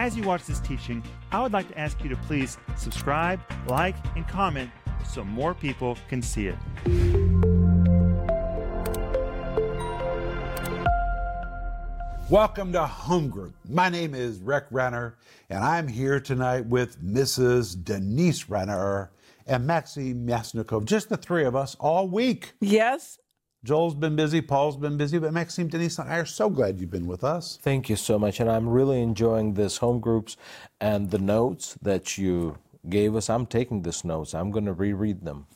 As you watch this teaching, I would like to ask you to please subscribe, like, and comment so more people can see it. Welcome to Home Group. My name is Rick Renner, and I'm here tonight with Mrs. Denise Renner and Maxime Yasnikov, just the three of us all week. Yes. Joel's been busy, Paul's been busy, but Maxime, Denise, and I are so glad you've been with us. Thank you so much. And I'm really enjoying this home groups and the notes that you gave us. I'm taking these notes. I'm going to reread them.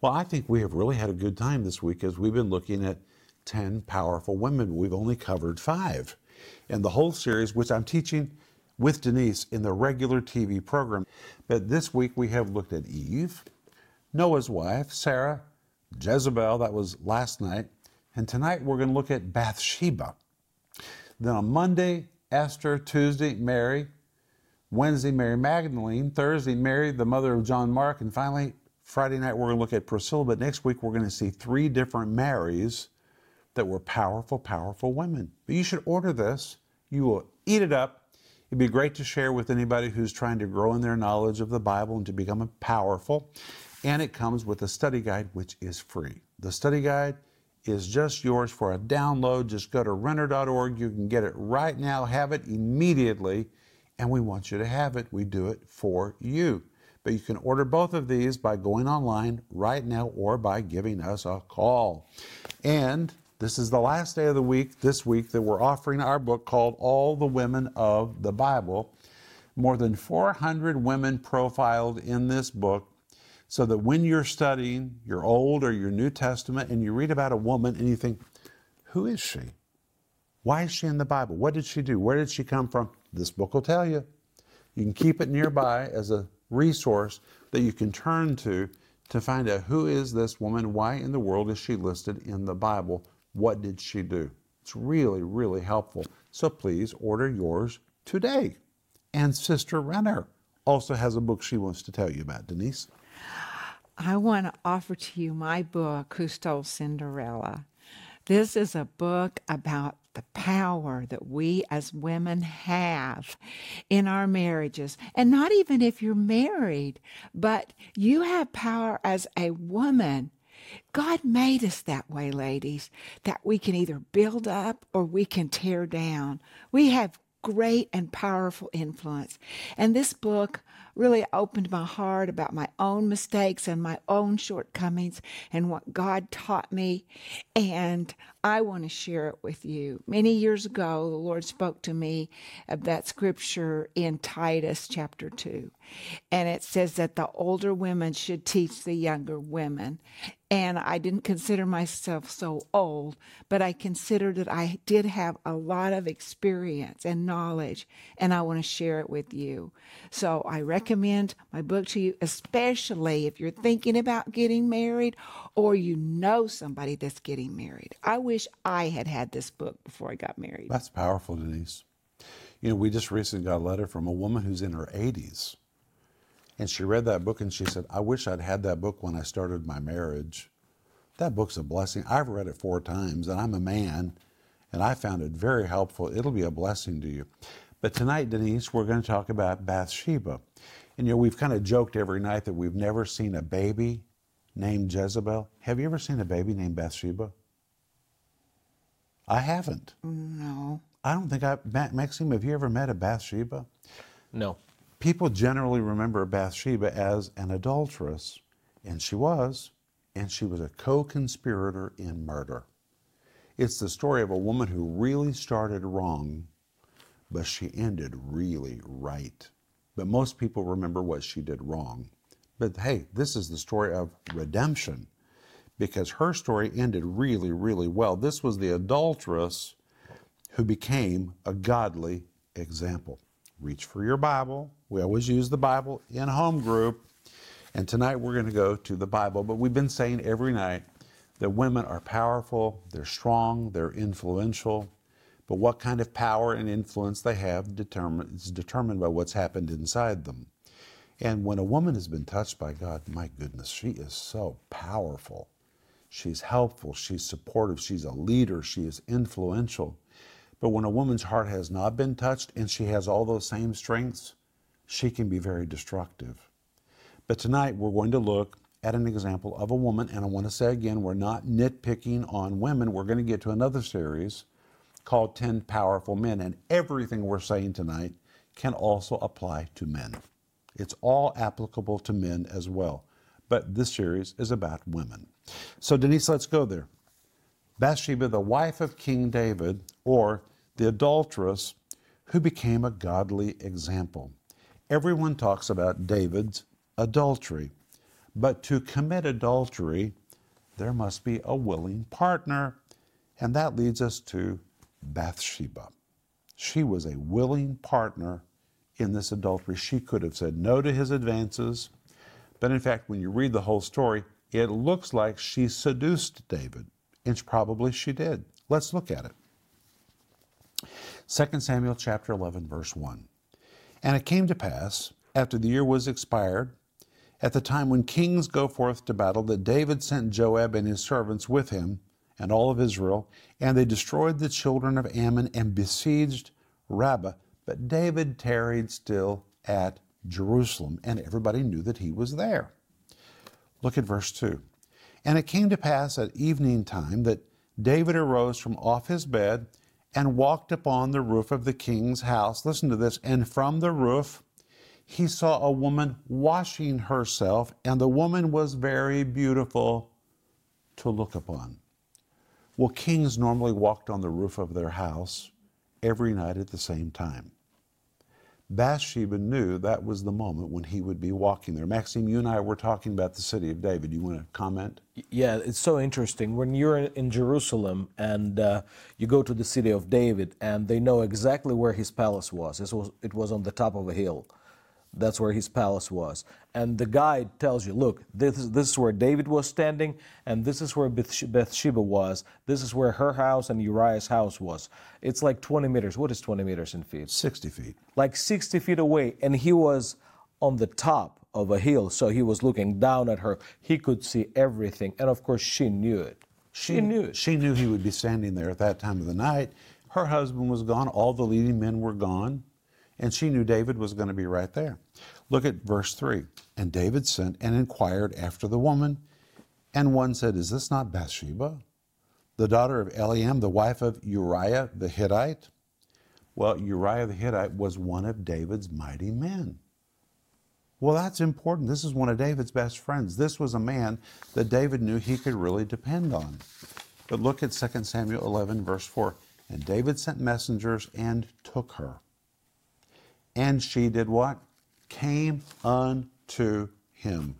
Well, I think we have really had a good time this week as we've been looking at 10 powerful women. We've only covered five. And the whole series, which I'm teaching with Denise in the regular TV program. But this week we have looked at Eve, Noah's wife, Sarah, Jezebel, that was last night. And tonight we're going to look at Bathsheba. Then on Monday, Esther, Tuesday, Mary, Wednesday, Mary Magdalene, Thursday, Mary, the mother of John Mark, and finally, Friday night, we're going to look at Priscilla. But next week, we're going to see three different Marys that were powerful, powerful women. But you should order this. You will eat it up. It'd be great to share with anybody who's trying to grow in their knowledge of the Bible and to become powerful. And it comes with a study guide, which is free. The study guide is just yours for a download. Just go to renner.org. You can get it right now, have it immediately, and we want you to have it. We do it for you. But you can order both of these by going online right now or by giving us a call. And this is the last day of the week, this week, that we're offering our book called All the Women of the Bible. More than 400 women profiled in this book, so that when you're studying your Old or your New Testament and you read about a woman and you think, who is she? Why is she in the Bible? What did she do? Where did she come from? This book will tell you. You can keep it nearby as a resource that you can turn to to find out who is this woman? Why in the world is she listed in the Bible? What did she do? It's really, really helpful. So please order yours today. And Sister Renner also has a book she wants to tell you about. Denise? I want to offer to you my book, Who Stole Cinderella. This is a book about the power that we as women have in our marriages. And not even if you're married, but you have power as a woman God made us that way, ladies, that we can either build up or we can tear down. We have great and powerful influence. And this book really opened my heart about my own mistakes and my own shortcomings and what God taught me. And I want to share it with you. Many years ago, the Lord spoke to me of that scripture in Titus chapter 2. And it says that the older women should teach the younger women. And I didn't consider myself so old, but I considered that I did have a lot of experience and knowledge, and I want to share it with you. So I recommend my book to you, especially if you're thinking about getting married or you know somebody that's getting married. I wish I had had this book before I got married. That's powerful, Denise. You know, we just recently got a letter from a woman who's in her 80s and she read that book and she said, I wish I'd had that book when I started my marriage. That book's a blessing. I've read it four times and I'm a man and I found it very helpful. It'll be a blessing to you. But tonight, Denise, we're going to talk about Bathsheba. And you know, we've kind of joked every night that we've never seen a baby named Jezebel. Have you ever seen a baby named Bathsheba? I haven't. No. I don't think I, Maxime, have you ever met a Bathsheba? No people generally remember Bathsheba as an adulteress, and she was, and she was a co conspirator in murder. It's the story of a woman who really started wrong, but she ended really right. But most people remember what she did wrong. But hey, this is the story of redemption because her story ended really, really well. This was the adulteress who became a godly example. Reach for your Bible, we always use the Bible in home group. And tonight we're going to go to the Bible. But we've been saying every night that women are powerful, they're strong, they're influential. But what kind of power and influence they have determine, is determined by what's happened inside them. And when a woman has been touched by God, my goodness, she is so powerful. She's helpful, she's supportive, she's a leader, she is influential. But when a woman's heart has not been touched and she has all those same strengths, she can be very destructive. But tonight we're going to look at an example of a woman, and I want to say again, we're not nitpicking on women. We're going to get to another series called 10 Powerful Men, and everything we're saying tonight can also apply to men. It's all applicable to men as well. But this series is about women. So, Denise, let's go there. Bathsheba, the wife of King David, or the adulteress who became a godly example. Everyone talks about David's adultery, but to commit adultery, there must be a willing partner. And that leads us to Bathsheba. She was a willing partner in this adultery. She could have said no to his advances, but in fact, when you read the whole story, it looks like she seduced David, and probably she did. Let's look at it. 2 Samuel chapter 11 verse 1. And it came to pass after the year was expired at the time when kings go forth to battle that David sent Joab and his servants with him and all of Israel and they destroyed the children of Ammon and besieged Rabbah but David tarried still at Jerusalem and everybody knew that he was there. Look at verse 2. And it came to pass at evening time that David arose from off his bed and walked upon the roof of the king's house. Listen to this. And from the roof, he saw a woman washing herself, and the woman was very beautiful to look upon. Well, kings normally walked on the roof of their house every night at the same time. Bathsheba knew that was the moment when he would be walking there. Maxime, you and I were talking about the city of David. You want to comment? Yeah, it's so interesting. When you're in Jerusalem and uh, you go to the city of David, and they know exactly where his palace was. It was, it was on the top of a hill. That's where his palace was. And the guide tells you, look, this, is, this is where David was standing, and this is where Bathsheba was. This is where her house and Uriah's house was. It's like 20 meters. What is 20 meters in feet? 60 feet. Like 60 feet away. And he was on the top of a hill, so he was looking down at her. He could see everything. And of course, she knew it. She, she knew it. She knew he would be standing there at that time of the night. Her husband was gone. All the leading men were gone. And she knew David was going to be right there. Look at verse 3. And David sent and inquired after the woman. And one said, Is this not Bathsheba, the daughter of Eliam, the wife of Uriah the Hittite? Well, Uriah the Hittite was one of David's mighty men. Well, that's important. This is one of David's best friends. This was a man that David knew he could really depend on. But look at 2 Samuel 11, verse 4. And David sent messengers and took her. And she did what? Came unto him.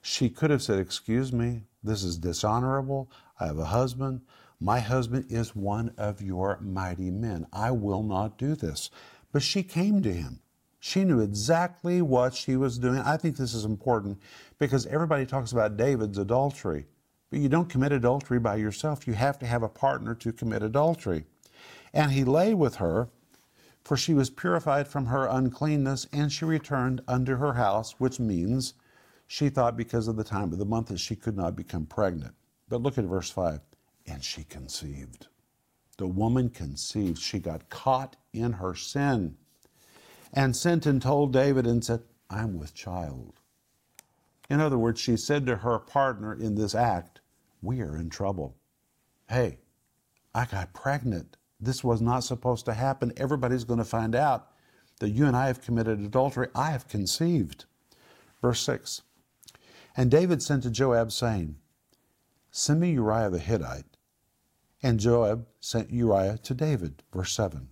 She could have said, Excuse me, this is dishonorable. I have a husband. My husband is one of your mighty men. I will not do this. But she came to him. She knew exactly what she was doing. I think this is important because everybody talks about David's adultery, but you don't commit adultery by yourself. You have to have a partner to commit adultery. And he lay with her for she was purified from her uncleanness, and she returned unto her house, which means she thought because of the time of the month that she could not become pregnant. But look at verse 5 and she conceived. The woman conceived. She got caught in her sin and sent and told David and said, I'm with child. In other words, she said to her partner in this act, We are in trouble. Hey, I got pregnant. This was not supposed to happen. Everybody's going to find out that you and I have committed adultery. I have conceived. Verse 6 And David sent to Joab, saying, Send me Uriah the Hittite. And Joab sent Uriah to David. Verse 7.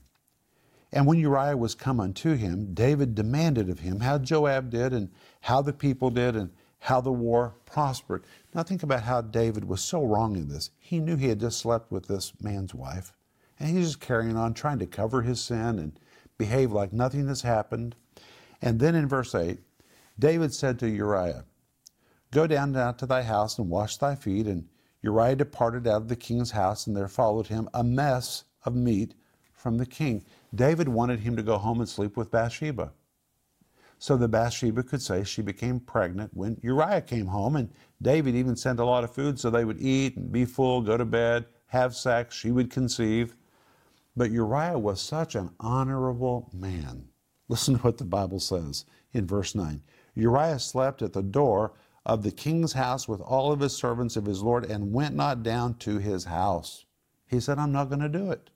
And when Uriah was come unto him, David demanded of him how Joab did, and how the people did, and how the war prospered. Now think about how David was so wrong in this. He knew he had just slept with this man's wife. And he's just carrying on, trying to cover his sin and behave like nothing has happened. And then in verse 8, David said to Uriah, Go down now to thy house and wash thy feet. And Uriah departed out of the king's house, and there followed him a mess of meat from the king. David wanted him to go home and sleep with Bathsheba. So that Bathsheba could say she became pregnant when Uriah came home, and David even sent a lot of food so they would eat and be full, go to bed, have sex, she would conceive. But Uriah was such an honorable man. Listen to what the Bible says in verse 9 Uriah slept at the door of the king's house with all of his servants of his Lord and went not down to his house. He said, I'm not going to do it.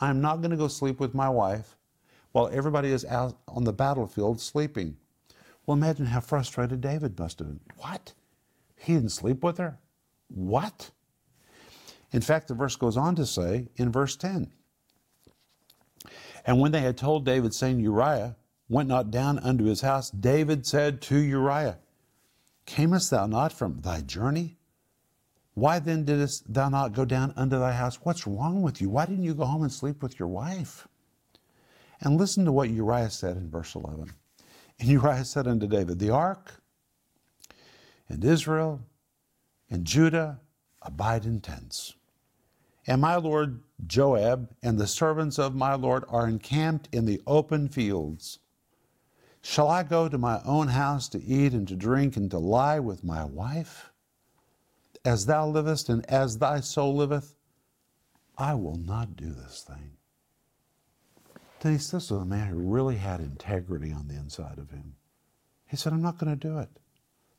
I'm not going to go sleep with my wife while everybody is out on the battlefield sleeping. Well, imagine how frustrated David must have been. What? He didn't sleep with her? What? In fact, the verse goes on to say in verse 10 And when they had told David, saying, Uriah went not down unto his house, David said to Uriah, Camest thou not from thy journey? Why then didst thou not go down unto thy house? What's wrong with you? Why didn't you go home and sleep with your wife? And listen to what Uriah said in verse 11. And Uriah said unto David, The ark and Israel and Judah abide in tents. And my lord Joab and the servants of my lord are encamped in the open fields. Shall I go to my own house to eat and to drink and to lie with my wife? As thou livest and as thy soul liveth, I will not do this thing. Denise, this was a man who really had integrity on the inside of him. He said, I'm not going to do it.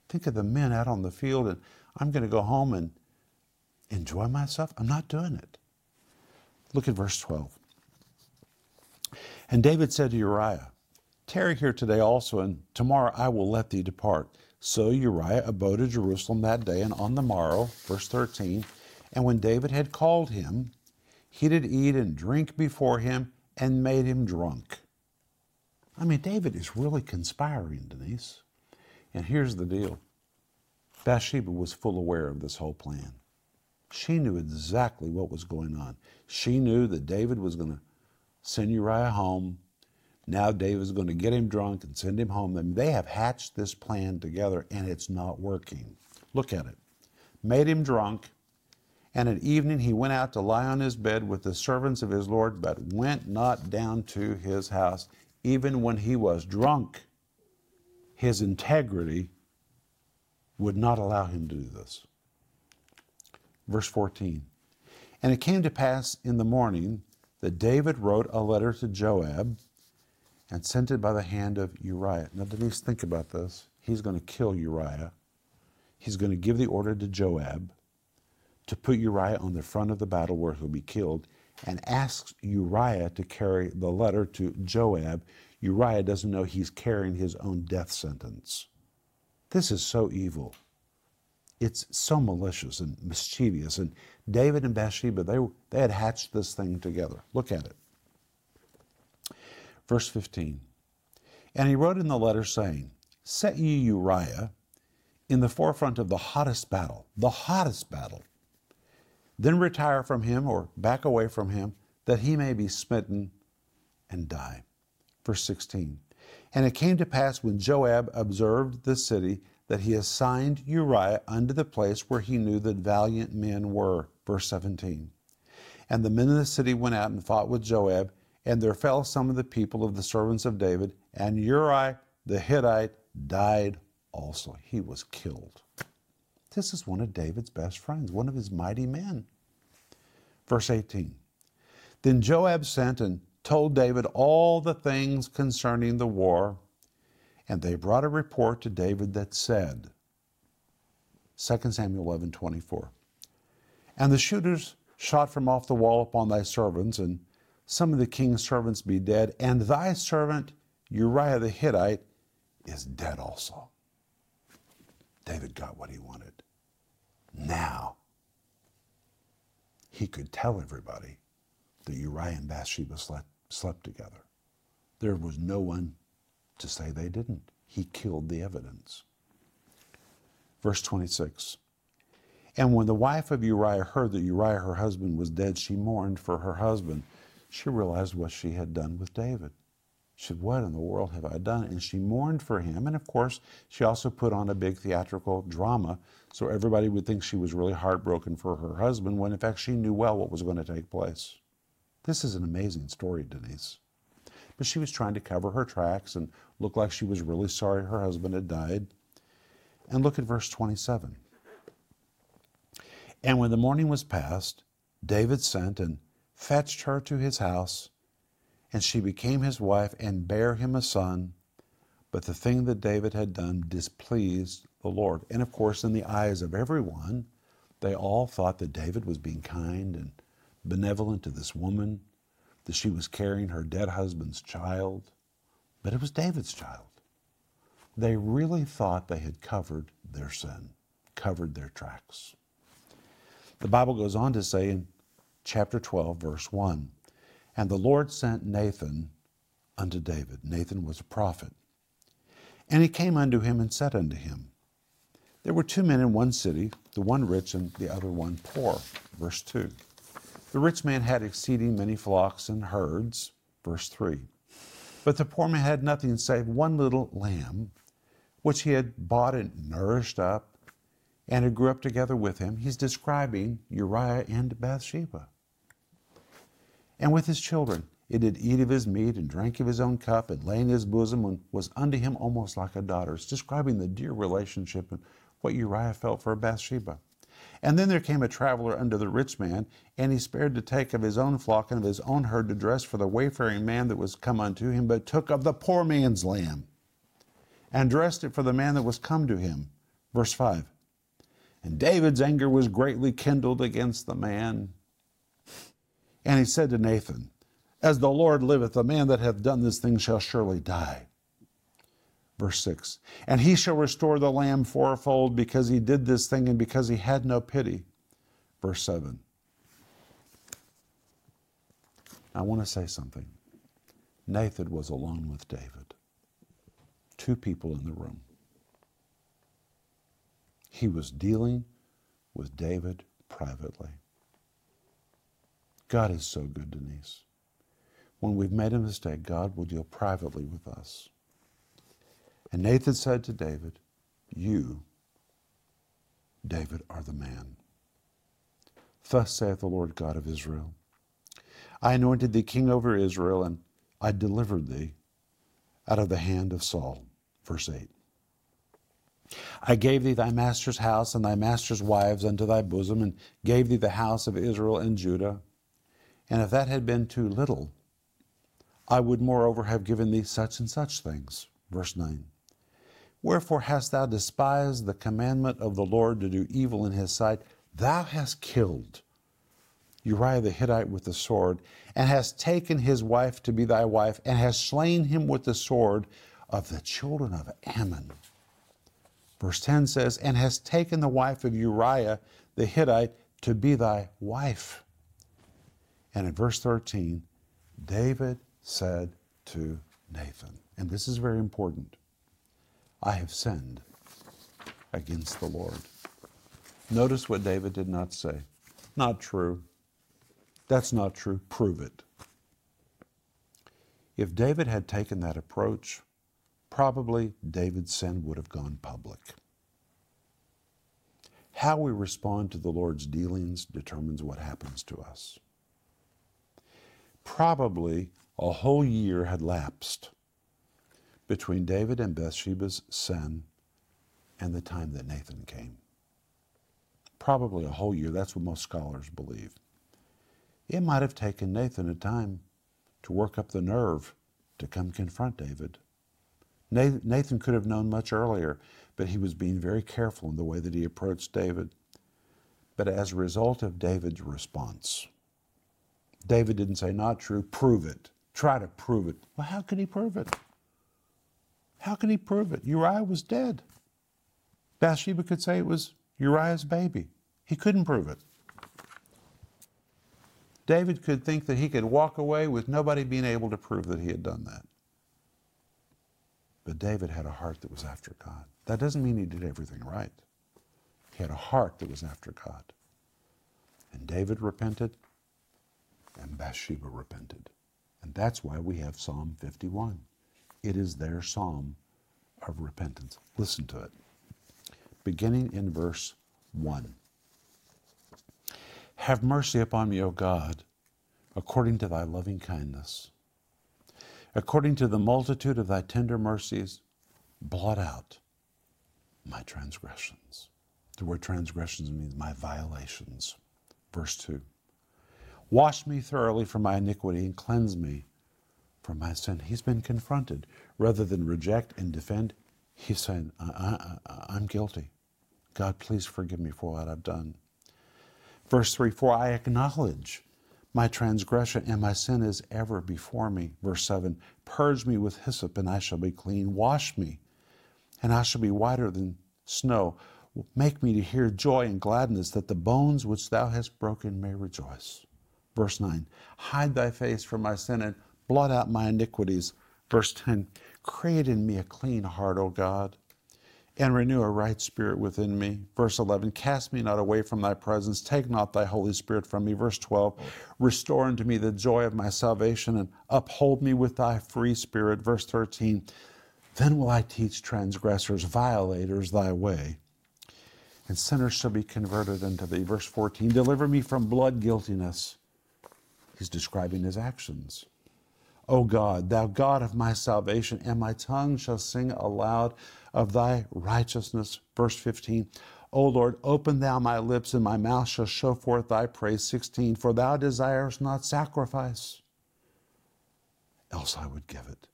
Think of the men out on the field, and I'm going to go home and enjoy myself. I'm not doing it. Look at verse 12. And David said to Uriah, Tarry here today also, and tomorrow I will let thee depart. So Uriah abode at Jerusalem that day, and on the morrow, verse 13, and when David had called him, he did eat and drink before him, and made him drunk. I mean, David is really conspiring, Denise. And here's the deal Bathsheba was full aware of this whole plan. She knew exactly what was going on. She knew that David was going to send Uriah home. Now David's going to get him drunk and send him home. And they have hatched this plan together, and it's not working. Look at it. Made him drunk, and at evening he went out to lie on his bed with the servants of his Lord, but went not down to his house, even when he was drunk. His integrity would not allow him to do this. Verse 14 And it came to pass in the morning that David wrote a letter to Joab and sent it by the hand of Uriah. Now, Denise, think about this. He's going to kill Uriah. He's going to give the order to Joab to put Uriah on the front of the battle where he'll be killed and asks Uriah to carry the letter to Joab. Uriah doesn't know he's carrying his own death sentence. This is so evil. It's so malicious and mischievous. And David and Bathsheba, they, they had hatched this thing together. Look at it. Verse 15. And he wrote in the letter, saying, Set ye Uriah in the forefront of the hottest battle, the hottest battle then retire from him or back away from him, that he may be smitten and die. Verse 16. And it came to pass when Joab observed the city that he assigned Uriah unto the place where he knew that valiant men were. Verse 17. And the men of the city went out and fought with Joab, and there fell some of the people of the servants of David, and Uriah the Hittite died also. He was killed. This is one of David's best friends, one of his mighty men. Verse 18 Then Joab sent and told David all the things concerning the war, and they brought a report to David that said, 2 Samuel 11 24. And the shooters shot from off the wall upon thy servants, and some of the king's servants be dead, and thy servant Uriah the Hittite is dead also. David got what he wanted. Now, he could tell everybody that Uriah and Bathsheba slept, slept together. There was no one to say they didn't. He killed the evidence. Verse 26 And when the wife of Uriah heard that Uriah, her husband, was dead, she mourned for her husband. She realized what she had done with David. She said, What in the world have I done? And she mourned for him. And of course, she also put on a big theatrical drama so everybody would think she was really heartbroken for her husband when in fact she knew well what was going to take place. This is an amazing story, Denise. But she was trying to cover her tracks and look like she was really sorry her husband had died. And look at verse 27. And when the morning was past, David sent and fetched her to his house, and she became his wife and bare him a son. But the thing that David had done displeased the Lord. And of course, in the eyes of everyone, they all thought that David was being kind and benevolent to this woman, that she was carrying her dead husband's child. But it was David's child. They really thought they had covered their sin, covered their tracks. The Bible goes on to say in chapter 12, verse 1 And the Lord sent Nathan unto David. Nathan was a prophet. And he came unto him and said unto him, There were two men in one city, the one rich and the other one poor. Verse 2. The rich man had exceeding many flocks and herds. Verse 3. But the poor man had nothing save one little lamb, which he had bought and nourished up, and it grew up together with him. He's describing Uriah and Bathsheba. And with his children, it did eat of his meat and drank of his own cup and lay in his bosom and was unto him almost like a daughter. It's describing the dear relationship and what Uriah felt for Bathsheba. And then there came a traveler unto the rich man, and he spared to take of his own flock and of his own herd to dress for the wayfaring man that was come unto him, but took of the poor man's lamb and dressed it for the man that was come to him. Verse 5. And David's anger was greatly kindled against the man. And he said to Nathan, As the Lord liveth, the man that hath done this thing shall surely die. Verse 6 And he shall restore the lamb fourfold because he did this thing and because he had no pity. Verse 7 I want to say something. Nathan was alone with David, two people in the room. He was dealing with David privately. God is so good, Denise. When we've made a mistake, God will deal privately with us. And Nathan said to David, You, David, are the man. Thus saith the Lord God of Israel I anointed thee king over Israel, and I delivered thee out of the hand of Saul. Verse 8. I gave thee thy master's house and thy master's wives unto thy bosom, and gave thee the house of Israel and Judah. And if that had been too little, I would moreover have given thee such and such things. Verse 9. Wherefore hast thou despised the commandment of the Lord to do evil in his sight? Thou hast killed Uriah the Hittite with the sword, and hast taken his wife to be thy wife, and hast slain him with the sword of the children of Ammon. Verse 10 says, And hast taken the wife of Uriah the Hittite to be thy wife. And in verse 13, David said to Nathan, and this is very important I have sinned against the Lord. Notice what David did not say. Not true. That's not true. Prove it. If David had taken that approach, probably David's sin would have gone public. How we respond to the Lord's dealings determines what happens to us. Probably a whole year had lapsed between David and Bathsheba's sin and the time that Nathan came. Probably a whole year. That's what most scholars believe. It might have taken Nathan a time to work up the nerve to come confront David. Nathan could have known much earlier, but he was being very careful in the way that he approached David. But as a result of David's response, David didn't say, not true, prove it. Try to prove it. Well, how could he prove it? How can he prove it? Uriah was dead. Bathsheba could say it was Uriah's baby. He couldn't prove it. David could think that he could walk away with nobody being able to prove that he had done that. But David had a heart that was after God. That doesn't mean he did everything right. He had a heart that was after God. And David repented, and Bathsheba repented. And that's why we have Psalm 51. It is their psalm of repentance. Listen to it. Beginning in verse 1. Have mercy upon me, O God, according to thy loving kindness. According to the multitude of thy tender mercies, blot out my transgressions. The word transgressions means my violations. Verse 2. Wash me thoroughly from my iniquity and cleanse me from my sin. He's been confronted. Rather than reject and defend, he's saying, I, am guilty. God, please forgive me for what I've done. Verse 3 For I acknowledge my transgression and my sin is ever before me. Verse 7 Purge me with hyssop and I shall be clean. Wash me and I shall be whiter than snow. Make me to hear joy and gladness that the bones which thou hast broken may rejoice. Verse 9 Hide thy face from my sin and blot out my iniquities. Verse 10 Create in me a clean heart, O God, and renew a right spirit within me. Verse 11 Cast me not away from thy presence, take not thy Holy Spirit from me. Verse 12 Restore unto me the joy of my salvation, and uphold me with thy free spirit. Verse 13 Then will I teach transgressors, violators, thy way and sinners shall be converted unto thee. Verse 14 Deliver me from blood guiltiness He's describing his actions. O God, thou God of my salvation, and my tongue shall sing aloud of thy righteousness. Verse 15. O Lord, open thou my lips, and my mouth shall show forth thy praise. 16. For thou desirest not sacrifice, else I would give it.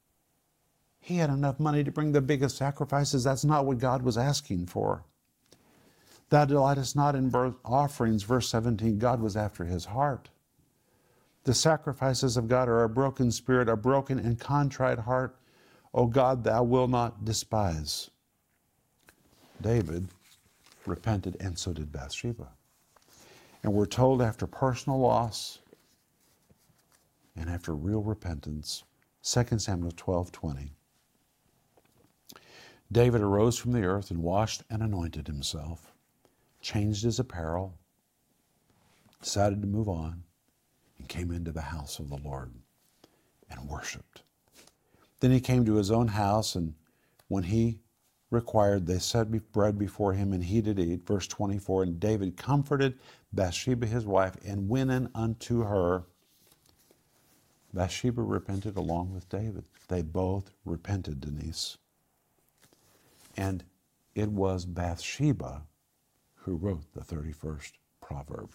He had enough money to bring the biggest sacrifices. That's not what God was asking for. Thou delightest not in offerings. Verse 17. God was after his heart. The sacrifices of God are a broken spirit, a broken and contrite heart. O God, thou wilt not despise. David repented, and so did Bathsheba. And we're told after personal loss and after real repentance, 2 Samuel 12 20. David arose from the earth and washed and anointed himself, changed his apparel, decided to move on came into the house of the Lord and worshiped. Then he came to his own house, and when he required, they set bread before him, and he did eat. Verse 24 And David comforted Bathsheba his wife, and went in unto her. Bathsheba repented along with David. They both repented, Denise. And it was Bathsheba who wrote the 31st proverb,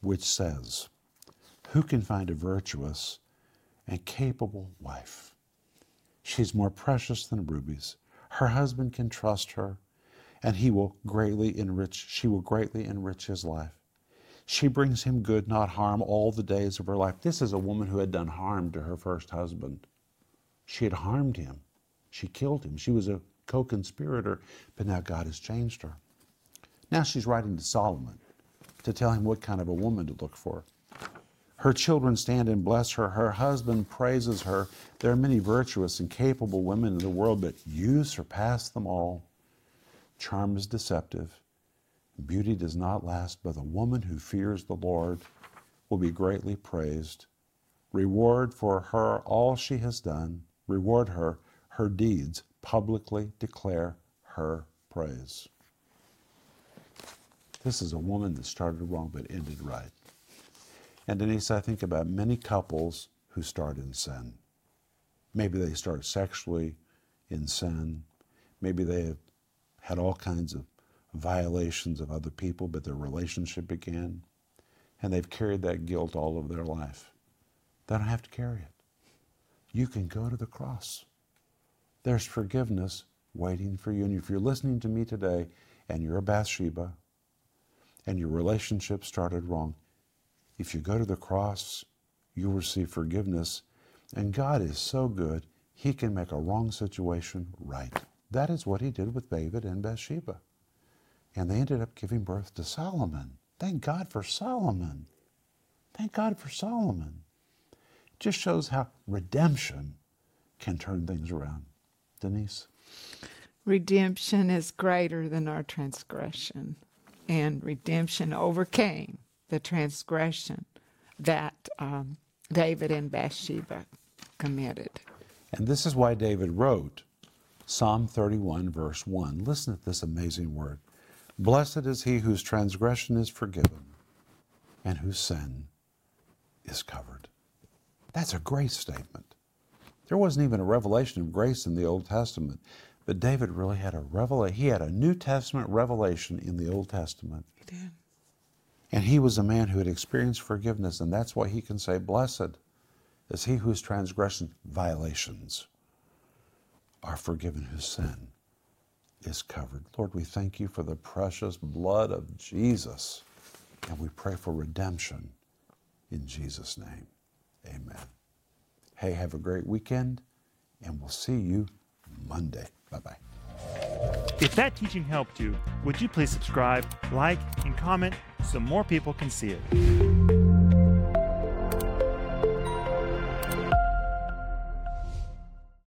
which says, who can find a virtuous and capable wife? She's more precious than rubies. Her husband can trust her, and he will greatly enrich, she will greatly enrich his life. She brings him good, not harm, all the days of her life. This is a woman who had done harm to her first husband. She had harmed him. She killed him. She was a co conspirator, but now God has changed her. Now she's writing to Solomon to tell him what kind of a woman to look for. Her children stand and bless her. Her husband praises her. There are many virtuous and capable women in the world, but you surpass them all. Charm is deceptive. Beauty does not last, but the woman who fears the Lord will be greatly praised. Reward for her all she has done. Reward her her deeds. Publicly declare her praise. This is a woman that started wrong but ended right. And Denise, I think about many couples who start in sin. Maybe they start sexually in sin. Maybe they have had all kinds of violations of other people, but their relationship began. And they've carried that guilt all of their life. They don't have to carry it. You can go to the cross. There's forgiveness waiting for you. And if you're listening to me today and you're a Bathsheba and your relationship started wrong, if you go to the cross, you'll receive forgiveness. And God is so good, He can make a wrong situation right. That is what He did with David and Bathsheba. And they ended up giving birth to Solomon. Thank God for Solomon. Thank God for Solomon. It just shows how redemption can turn things around. Denise? Redemption is greater than our transgression, and redemption overcame the transgression that um, David and Bathsheba committed. And this is why David wrote Psalm 31, verse 1. Listen to this amazing word Blessed is he whose transgression is forgiven and whose sin is covered. That's a grace statement. There wasn't even a revelation of grace in the Old Testament, but David really had a revelation. He had a New Testament revelation in the Old Testament. He did. And he was a man who had experienced forgiveness, and that's why he can say, Blessed is he whose transgression, violations, are forgiven, whose sin is covered. Lord, we thank you for the precious blood of Jesus, and we pray for redemption in Jesus' name. Amen. Hey, have a great weekend, and we'll see you Monday. Bye bye. If that teaching helped you, would you please subscribe, like, and comment so more people can see it?